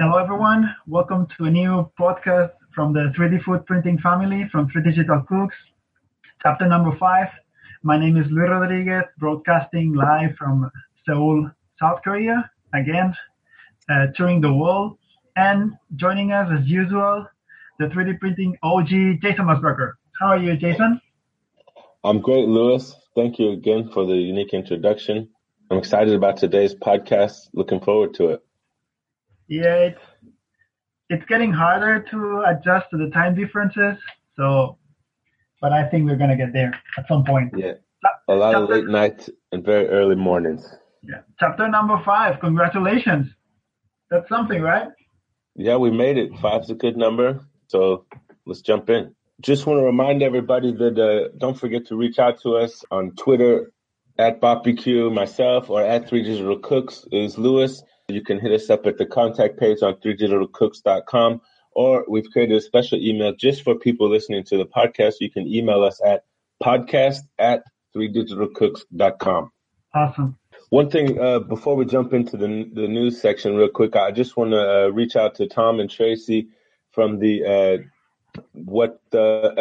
Hello, everyone. Welcome to a new podcast from the 3D food printing family from 3 Digital Cooks, chapter number five. My name is Luis Rodriguez, broadcasting live from Seoul, South Korea, again, uh, touring the world. And joining us as usual, the 3D printing OG, Jason Mosbacher. How are you, Jason? I'm great, Luis. Thank you again for the unique introduction. I'm excited about today's podcast. Looking forward to it. Yeah, it's, it's getting harder to adjust to the time differences. So, but I think we're gonna get there at some point. Yeah, a lot chapter, of late nights and very early mornings. Yeah, chapter number five. Congratulations. That's something, right? Yeah, we made it. Five's a good number. So let's jump in. Just want to remind everybody that uh, don't forget to reach out to us on Twitter at BarbQ, myself, or at Three Digital Cooks is Luis. You can hit us up at the contact page on 3digitalcooks.com, or we've created a special email just for people listening to the podcast. You can email us at podcast at 3digitalcooks.com. Awesome. One thing uh, before we jump into the the news section, real quick, I just want to uh, reach out to Tom and Tracy from the uh, what the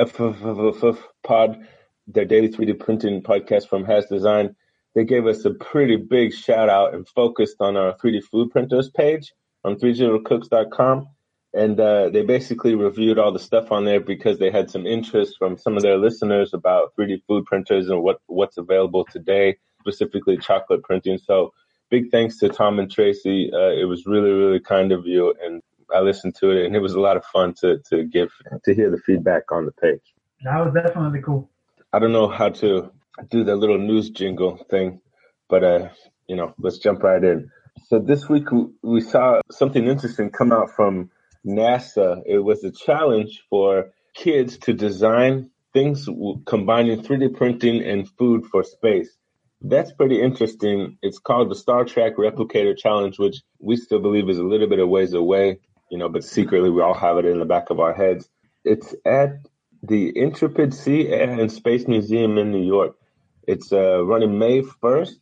pod, their daily 3D printing podcast from Hazz Design. They gave us a pretty big shout out and focused on our 3D food printers page on 3digitalcooks.com. And uh, they basically reviewed all the stuff on there because they had some interest from some of their listeners about 3D food printers and what, what's available today, specifically chocolate printing. So big thanks to Tom and Tracy. Uh, it was really, really kind of you. And I listened to it, and it was a lot of fun to to give to hear the feedback on the page. That was definitely cool. I don't know how to do the little news jingle thing, but uh, you know, let's jump right in. So this week we saw something interesting come out from NASA. It was a challenge for kids to design things combining 3D printing and food for space. That's pretty interesting. It's called the Star Trek Replicator Challenge, which we still believe is a little bit of ways away you know, but secretly we all have it in the back of our heads. It's at the Intrepid Sea and Space Museum in New York. It's uh, running May 1st,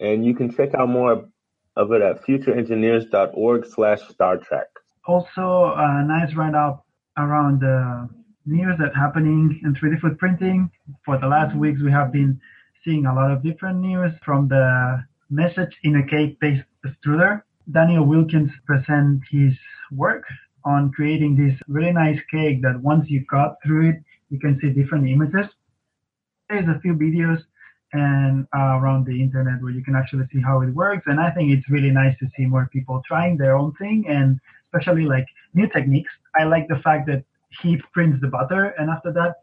and you can check out more of it at futureengineers.org slash Star Trek. Also, a nice roundup around the news that's happening in 3D food printing. For the last weeks, we have been seeing a lot of different news from the message in a cake-based extruder Daniel Wilkins present his work on creating this really nice cake that once you cut through it, you can see different images. There's a few videos and uh, around the internet where you can actually see how it works. And I think it's really nice to see more people trying their own thing and especially like new techniques. I like the fact that he prints the butter and after that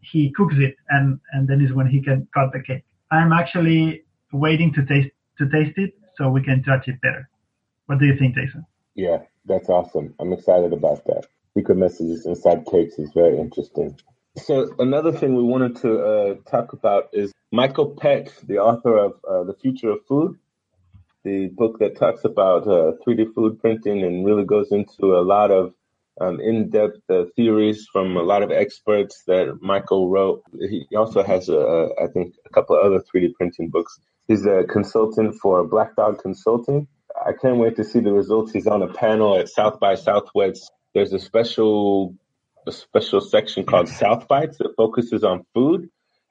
he cooks it and, and then is when he can cut the cake. I'm actually waiting to taste to taste it so we can judge it better. What do you think, Jason? Yeah, that's awesome. I'm excited about that. Secret messages inside cakes is very interesting. So another thing we wanted to uh, talk about is Michael Petch, the author of uh, The Future of Food, the book that talks about uh, 3D food printing and really goes into a lot of um, in-depth uh, theories from a lot of experts that Michael wrote. He also has, a, I think, a couple of other 3D printing books. He's a consultant for Black Dog Consulting, I can't wait to see the results. He's on a panel at South by Southwest. There's a special a special section called South Bites that focuses on food,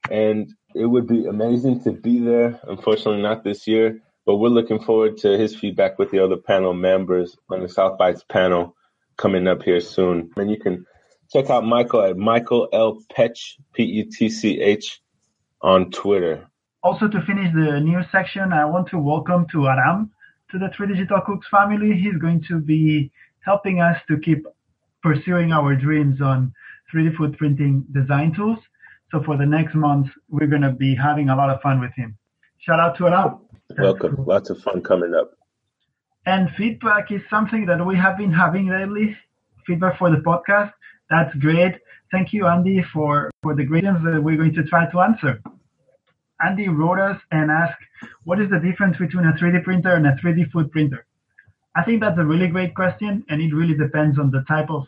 and it would be amazing to be there. Unfortunately, not this year, but we're looking forward to his feedback with the other panel members on the South Bites panel coming up here soon. And you can check out Michael at Michael L. Petch, P E T C H, on Twitter. Also, to finish the news section, I want to welcome to Aram to the 3 Digital Cooks family. He's going to be helping us to keep pursuing our dreams on 3D food printing design tools. So for the next month, we're going to be having a lot of fun with him. Shout out to Aram. Welcome. Cool. Lots of fun coming up. And feedback is something that we have been having lately. Feedback for the podcast. That's great. Thank you, Andy, for, for the questions that we're going to try to answer. Andy wrote us and asked, what is the difference between a 3D printer and a 3D food printer? I think that's a really great question, and it really depends on the type of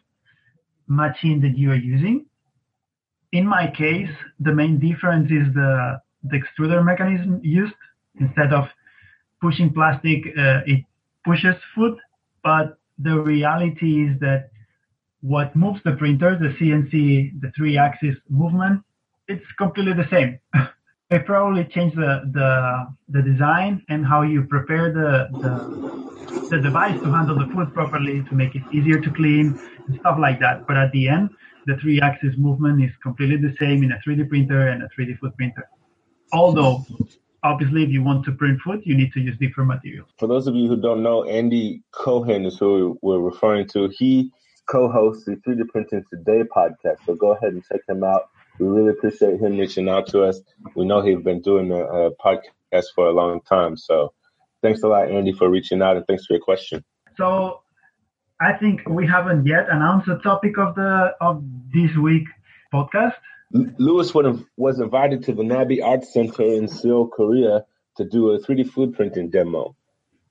machine that you are using. In my case, the main difference is the, the extruder mechanism used. Instead of pushing plastic, uh, it pushes food. But the reality is that what moves the printer, the CNC, the three axis movement, it's completely the same. I probably change the, the the design and how you prepare the, the the device to handle the food properly to make it easier to clean and stuff like that. But at the end, the three axis movement is completely the same in a 3D printer and a 3D food printer. Although obviously if you want to print food, you need to use different materials. For those of you who don't know, Andy Cohen is who we're referring to. He co-hosts the 3D Printing Today podcast. So go ahead and check him out. We really appreciate him reaching out to us. We know he's been doing a podcast for a long time. So thanks a lot, Andy, for reaching out and thanks for your question. So I think we haven't yet announced the topic of the of this week podcast. Luis was invited to the Nabi Art Center in Seoul, Korea, to do a 3D food printing demo,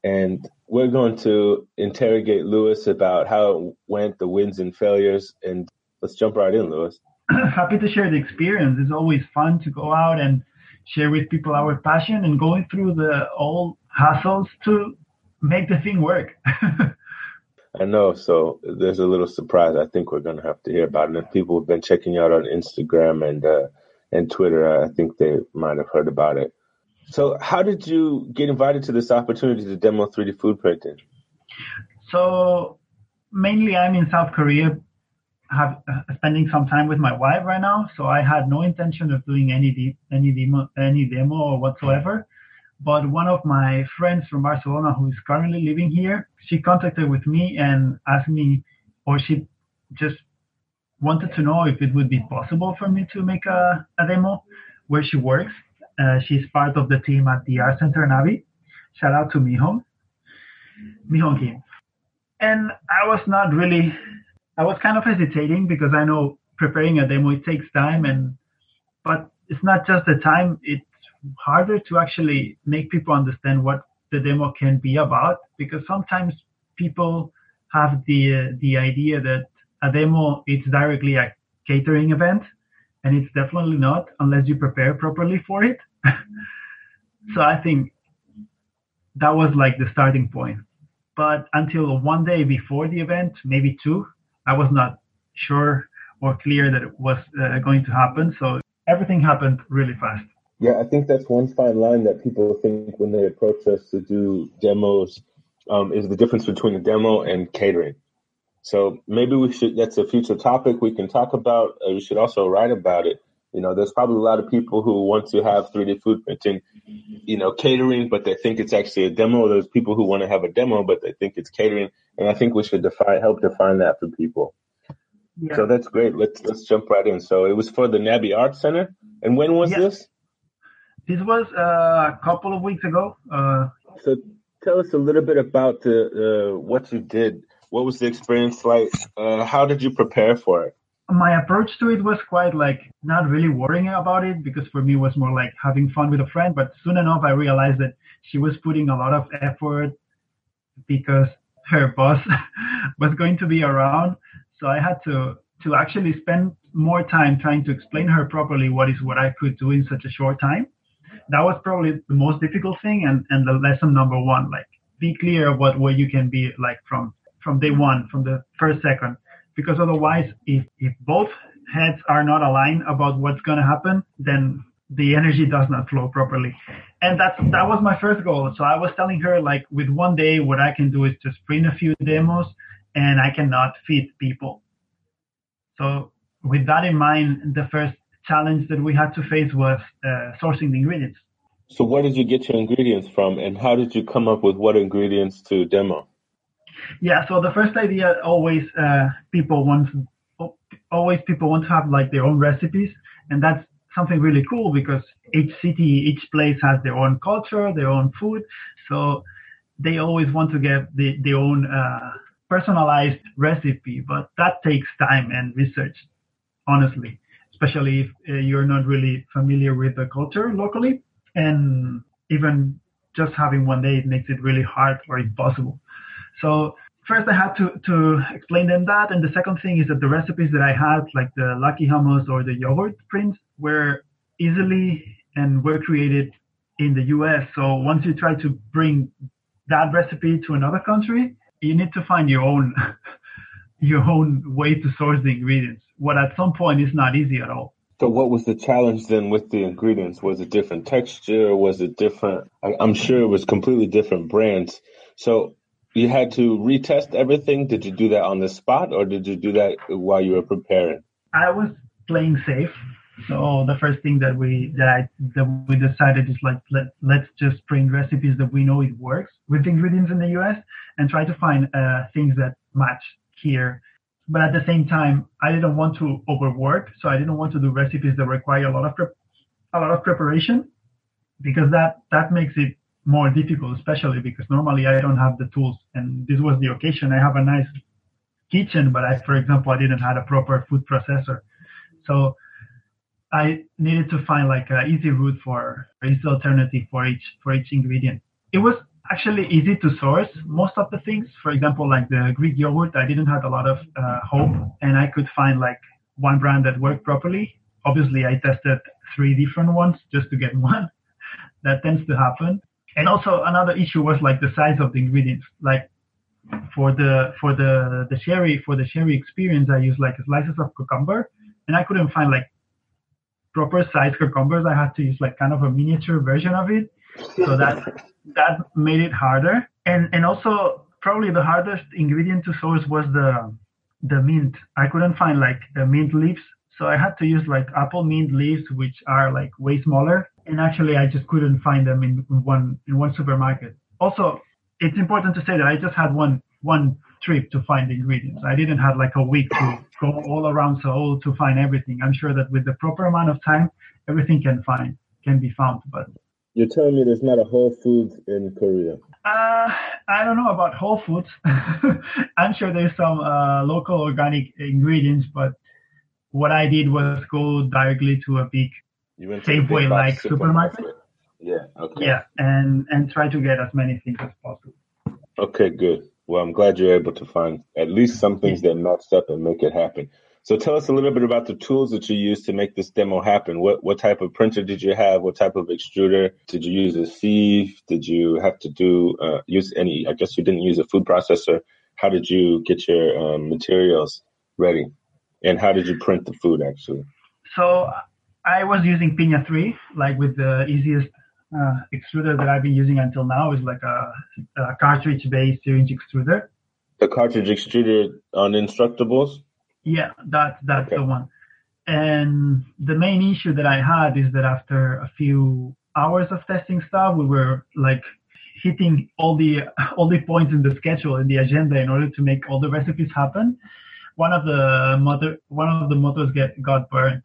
and we're going to interrogate Luis about how it went, the wins and failures, and let's jump right in, Luis. Happy to share the experience. It's always fun to go out and share with people our passion and going through the all hassles to make the thing work. I know. So there's a little surprise. I think we're going to have to hear about it. And people have been checking you out on Instagram and uh, and Twitter. I think they might have heard about it. So how did you get invited to this opportunity to demo 3D food printing? So mainly, I'm in South Korea, have uh, spending some time with my wife right now. So I had no intention of doing any de- any demo any demo or whatsoever. But one of my friends from Barcelona who is currently living here, she contacted with me and asked me, or she just wanted to know if it would be possible for me to make a, a demo where she works. Uh, she's part of the team at the Art Center Nabi. Shout out to Mihong, Mihong Kim. And I was not really, I was kind of hesitating because I know preparing a demo, it takes time and, but it's not just the time, it harder to actually make people understand what the demo can be about because sometimes people have the uh, the idea that a demo it's directly a catering event and it's definitely not unless you prepare properly for it. So i think that was like the starting point. But until one day before the event maybe two i was not sure or clear that it was uh, going to happen. So everything happened really fast yeah, I think that's one fine line that people think when they approach us to do demos um, is the difference between a demo and catering. So maybe we should, that's a future topic we can talk about. Uh, we should also write about it. You know, there's probably a lot of people who want to have 3D food printing, you know, catering, but they think it's actually a demo. There's people who want to have a demo, but they think it's catering. And I think we should define, help define that for people. Yeah. So that's great. Let's, let's jump right in. So it was for the Nabi Art Center. And when was this? This was uh, a couple of weeks ago. Uh, so tell us a little bit about the uh, what you did. What was the experience like? Uh, how did you prepare for it? My approach to it was quite like not really worrying about it because for me it was more like having fun with a friend. But soon enough, I realized that she was putting a lot of effort because her boss was going to be around. So I had to to actually spend more time trying to explain her properly what is what I could do in such a short time that was probably the most difficult thing and, and the lesson number one, like be clear what you can be like from, from day one, from the first second. Because otherwise, if, if both heads are not aligned about what's going to happen, then the energy does not flow properly. And that's, that was my first goal. So I was telling her like with one day, what I can do is just print a few demos and I cannot feed people. So with that in mind, the first challenge that we had to face was uh, sourcing the ingredients. So, where did you get your ingredients from, and how did you come up with what ingredients to demo? Yeah, so the first idea always uh, people want always people want to have like their own recipes, and that's something really cool because each city, each place has their own culture, their own food, so they always want to get the, their own uh, personalized recipe, but that takes time and research, honestly especially if uh, you're not really familiar with the culture locally. And even just having one day, it makes it really hard or impossible. So first I had to, to explain them that. And the second thing is that the recipes that I had, like the Lucky Hummus or the yogurt prints, were easily and were created in the US. So once you try to bring that recipe to another country, you need to find your own your own way to source the ingredients. What at some point is not easy at all. So, what was the challenge then with the ingredients? Was it different texture? Was it different? I'm sure it was completely different brands. So, you had to retest everything. Did you do that on the spot, or did you do that while you were preparing? I was playing safe. So the first thing that we that I that we decided is like let let's just print recipes that we know it works with the ingredients in the U.S. and try to find uh, things that match here. But at the same time, I didn't want to overwork, so I didn't want to do recipes that require a lot of prep, a lot of preparation, because that that makes it more difficult, especially because normally I don't have the tools, and this was the occasion. I have a nice kitchen, but I, for example, I didn't have a proper food processor, so I needed to find like an easy route for easy alternative for each for each ingredient. It was actually easy to source most of the things. For example, like the Greek yogurt, I didn't have a lot of uh, hope, and I could find like one brand that worked properly. Obviously, I tested three different ones just to get one. that tends to happen. And also another issue was like the size of the ingredients. Like for the for the the sherry for the sherry experience, I used like slices of cucumber, and I couldn't find like proper size cucumbers. I had to use like kind of a miniature version of it. So that that made it harder. And and also probably the hardest ingredient to source was the the mint. I couldn't find like the mint leaves. So I had to use like apple mint leaves, which are like way smaller. And actually I just couldn't find them in one in one supermarket. Also, it's important to say that I just had one one trip to find the ingredients. I didn't have like a week to go all around Seoul to find everything. I'm sure that with the proper amount of time, everything can find can be found. But you're telling me there's not a Whole Foods in Korea? Uh, I don't know about Whole Foods. I'm sure there's some uh, local organic ingredients, but what I did was go directly to a big Safeway like supermarket. supermarket. Yeah. Okay. Yeah, and and try to get as many things as possible. Okay, good. Well, I'm glad you're able to find at least some things that match up and make it happen. So tell us a little bit about the tools that you used to make this demo happen. What what type of printer did you have? What type of extruder did you use? A sieve? Did you have to do uh, use any? I guess you didn't use a food processor. How did you get your um, materials ready? And how did you print the food actually? So I was using Piña 3, like with the easiest uh, extruder that I've been using until now is like a, a cartridge-based syringe extruder. The cartridge extruder on Instructables? Yeah, that that's okay. the one. And the main issue that I had is that after a few hours of testing stuff, we were like hitting all the all the points in the schedule in the agenda in order to make all the recipes happen. One of the motor one of the motors get got burned,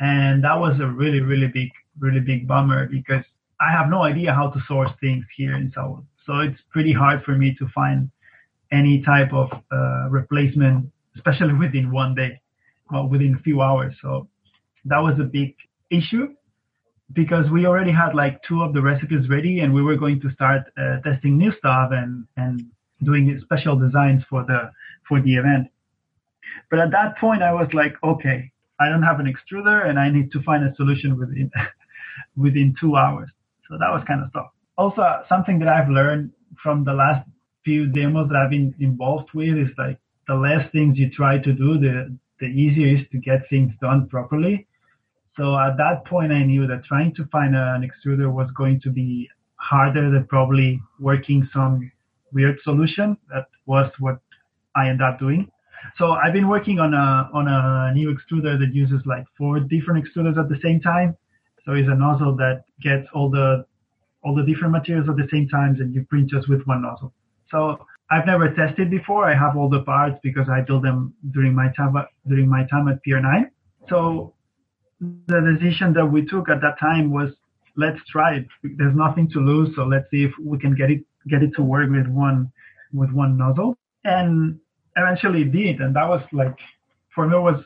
and that was a really really big really big bummer because I have no idea how to source things here in Seoul. So it's pretty hard for me to find any type of uh, replacement, especially within one day, well, within a few hours. So that was a big issue because we already had like two of the recipes ready and we were going to start uh, testing new stuff and, and doing special designs for the, for the event. But at that point, I was like, okay, I don't have an extruder and I need to find a solution within, within two hours. So that was kind of tough. Also, something that I've learned from the last few demos that I've been involved with is like the less things you try to do, the the easier is to get things done properly. So at that point, I knew that trying to find an extruder was going to be harder than probably working some weird solution. That was what I ended up doing. So I've been working on a on a new extruder that uses like four different extruders at the same time. So it's a nozzle that gets all the all the different materials at the same time, and you print just with one nozzle. So I've never tested before. I have all the parts because I built them during my time during my time at Pier 9. So the decision that we took at that time was let's try it. There's nothing to lose, so let's see if we can get it get it to work with one with one nozzle. And eventually it did, and that was like for me it was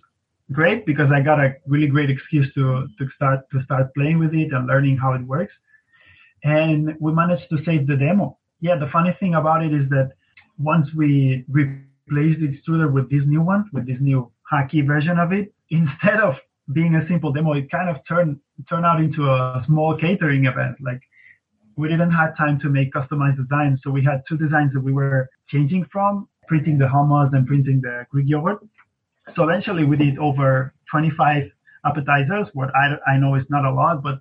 great because I got a really great excuse to to start to start playing with it and learning how it works. And we managed to save the demo. Yeah, the funny thing about it is that once we replaced the extruder with this new one, with this new hacky version of it, instead of being a simple demo, it kind of turned turned out into a small catering event. Like we didn't have time to make customized designs, so we had two designs that we were changing from printing the hummus and printing the Greek yogurt. So eventually we did over 25 appetizers, what I, I know is not a lot, but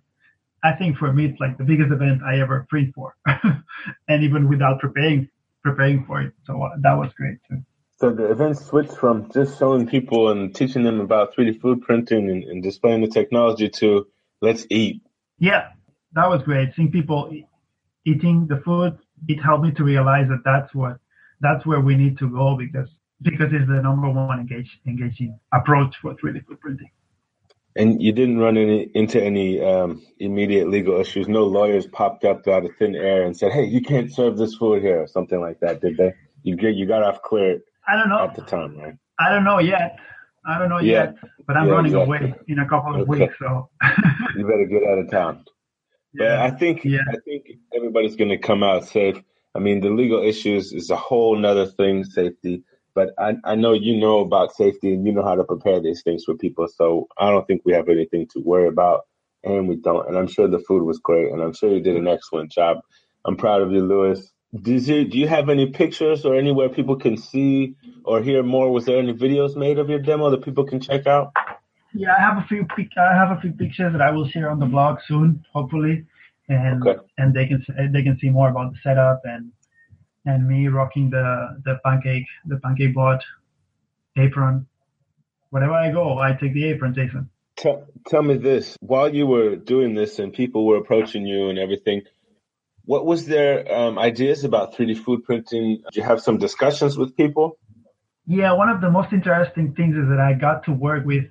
I think for me it's like the biggest event I ever print for, and even without preparing preparing for it. So uh, that was great too. So the event switched from just showing people and teaching them about 3D food printing and, and displaying the technology to let's eat. Yeah, that was great. Seeing people eating the food, it helped me to realize that that's what that's where we need to go because because it's the number one engage, engaging approach for 3D food printing. And you didn't run any, into any um, immediate legal issues. No lawyers popped up out of thin air and said, "Hey, you can't serve this food here," or something like that, did they? You get you got off clear. I don't know at the time, right? I don't know yet. I don't know yeah. yet, but I'm yeah, running exactly. away in a couple of okay. weeks, so you better get out of town. Yeah, but I think yeah. I think everybody's going to come out safe. I mean, the legal issues is a whole nother thing, safety. But I, I know you know about safety and you know how to prepare these things for people. So I don't think we have anything to worry about, and we don't. And I'm sure the food was great, and I'm sure you did an excellent job. I'm proud of you, Luis. Did you, do you have any pictures or anywhere people can see or hear more? Was there any videos made of your demo that people can check out? Yeah, I have a few. I have a few pictures that I will share on the blog soon, hopefully, and okay. and they can they can see more about the setup and and me rocking the the pancake the pancake board apron. Wherever I go, I take the apron, Jason. Tell, tell me this: while you were doing this and people were approaching you and everything, what was their um, ideas about 3D food printing? Did you have some discussions with people? Yeah, one of the most interesting things is that I got to work with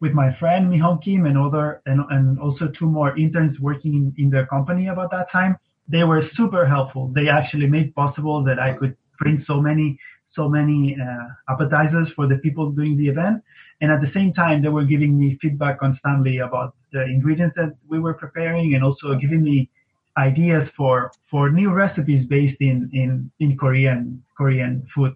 with my friend Mihong Kim and other and, and also two more interns working in, in the company about that time they were super helpful. They actually made possible that I could print so many so many uh, appetizers for the people doing the event. And at the same time, they were giving me feedback constantly about the ingredients that we were preparing and also giving me ideas for, for new recipes based in, in, in Korean, Korean food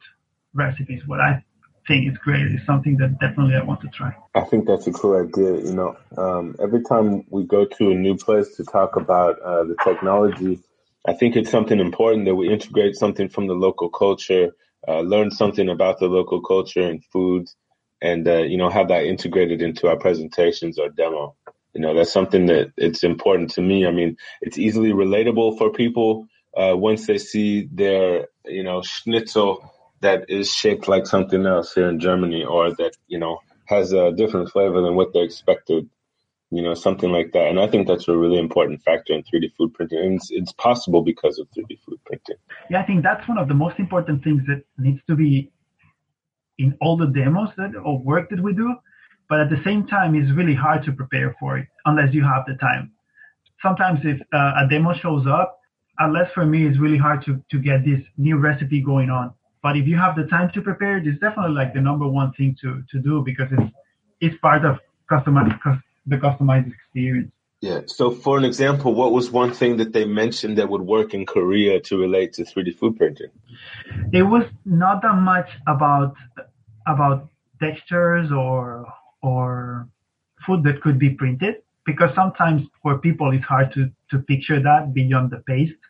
recipes. What I think is great. is something that definitely I want to try. I think that's a cool idea. You know, um, every time we go to a new place to talk about uh, the technology, I think it's something important that we integrate something from the local culture, uh, learn something about the local culture and foods, and uh, you know have that integrated into our presentations or demo. You know, that's something that it's important to me. I mean, it's easily relatable for people uh, once they see their you know schnitzel that is shaped like something else here in Germany or that, you know, has a different flavor than what they expected, you know, something like that. And I think that's a really important factor in 3D food printing. And it's, it's possible because of 3D food printing. Yeah, I think that's one of the most important things that needs to be in all the demos that or work that we do. But at the same time, it's really hard to prepare for it unless you have the time. Sometimes if uh, a demo shows up, unless for me, it's really hard to, to get this new recipe going on but if you have the time to prepare, it's definitely like the number one thing to, to do because it's it's part of customize, the customized experience. Yeah. So, for an example, what was one thing that they mentioned that would work in Korea to relate to 3D food printing? It was not that much about about textures or or food that could be printed because sometimes for people it's hard to to picture that beyond the paste.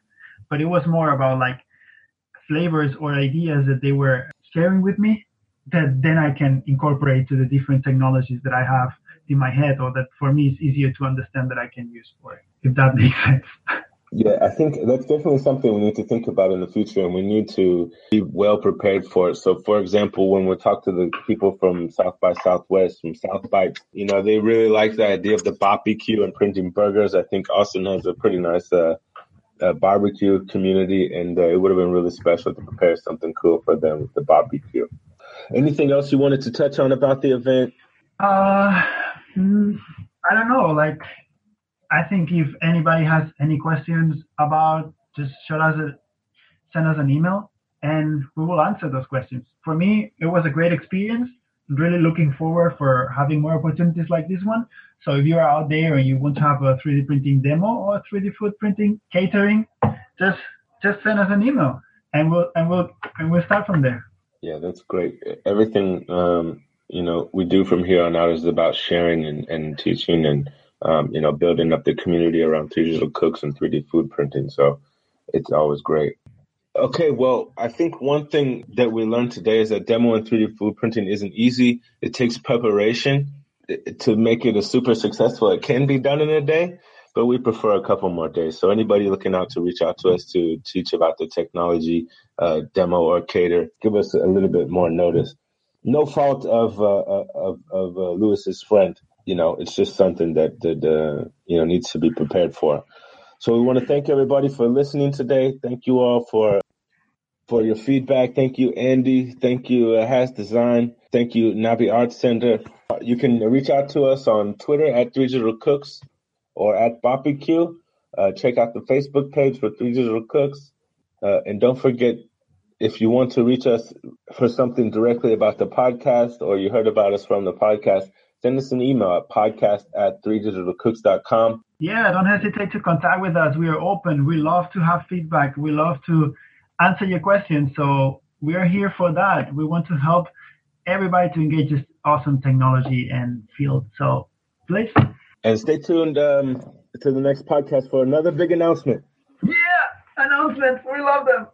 But it was more about like flavors or ideas that they were sharing with me that then I can incorporate to the different technologies that I have in my head or that for me is easier to understand that I can use for it, if that makes sense. Yeah, I think that's definitely something we need to think about in the future and we need to be well prepared for it. So, for example, when we talk to the people from South by Southwest, from South by, you know, they really like the idea of the barbecue and printing burgers. I think Austin has a pretty nice uh, a barbecue community, and uh, it would have been really special to prepare something cool for them with the barbecue. Anything else you wanted to touch on about the event? Uh, mm, I don't know. Like, I think if anybody has any questions about, just shoot us a, send us an email, and we will answer those questions. For me, it was a great experience really looking forward for having more opportunities like this one. So if you are out there and you want to have a 3D printing demo or 3D food printing catering, just just send us an email and we'll and we'll and we'll start from there. Yeah, that's great. Everything um, you know we do from here on out is about sharing and, and teaching and um, you know building up the community around digital cooks and 3D food printing. So it's always great. Okay, well, I think one thing that we learned today is that demo and 3D food printing isn't easy. It takes preparation to make it a super successful. It can be done in a day, but we prefer a couple more days. So anybody looking out to reach out to us to teach about the technology, uh, demo or cater, give us a little bit more notice. No fault of uh, uh of, of uh, Luis's friend. You know, it's just something that that uh, you know needs to be prepared for. So we want to thank everybody for listening today. Thank you all for for your feedback. Thank you, Andy. Thank you, uh, Hazz Design. Thank you, Nabi Arts Center. You can reach out to us on Twitter at Three Digital Cooks or at Barbecue. Uh, check out the Facebook page for Three Digital Cooks. Uh, and don't forget, if you want to reach us for something directly about the podcast or you heard about us from the podcast, send us an email at podcast at threedigitalcooks.com. Yeah, don't hesitate to contact with us. We are open. We love to have feedback. We love to answer your questions. So we are here for that. We want to help everybody to engage this awesome technology and field. So please. And stay tuned um, to the next podcast for another big announcement. Yeah, announcements. We love them.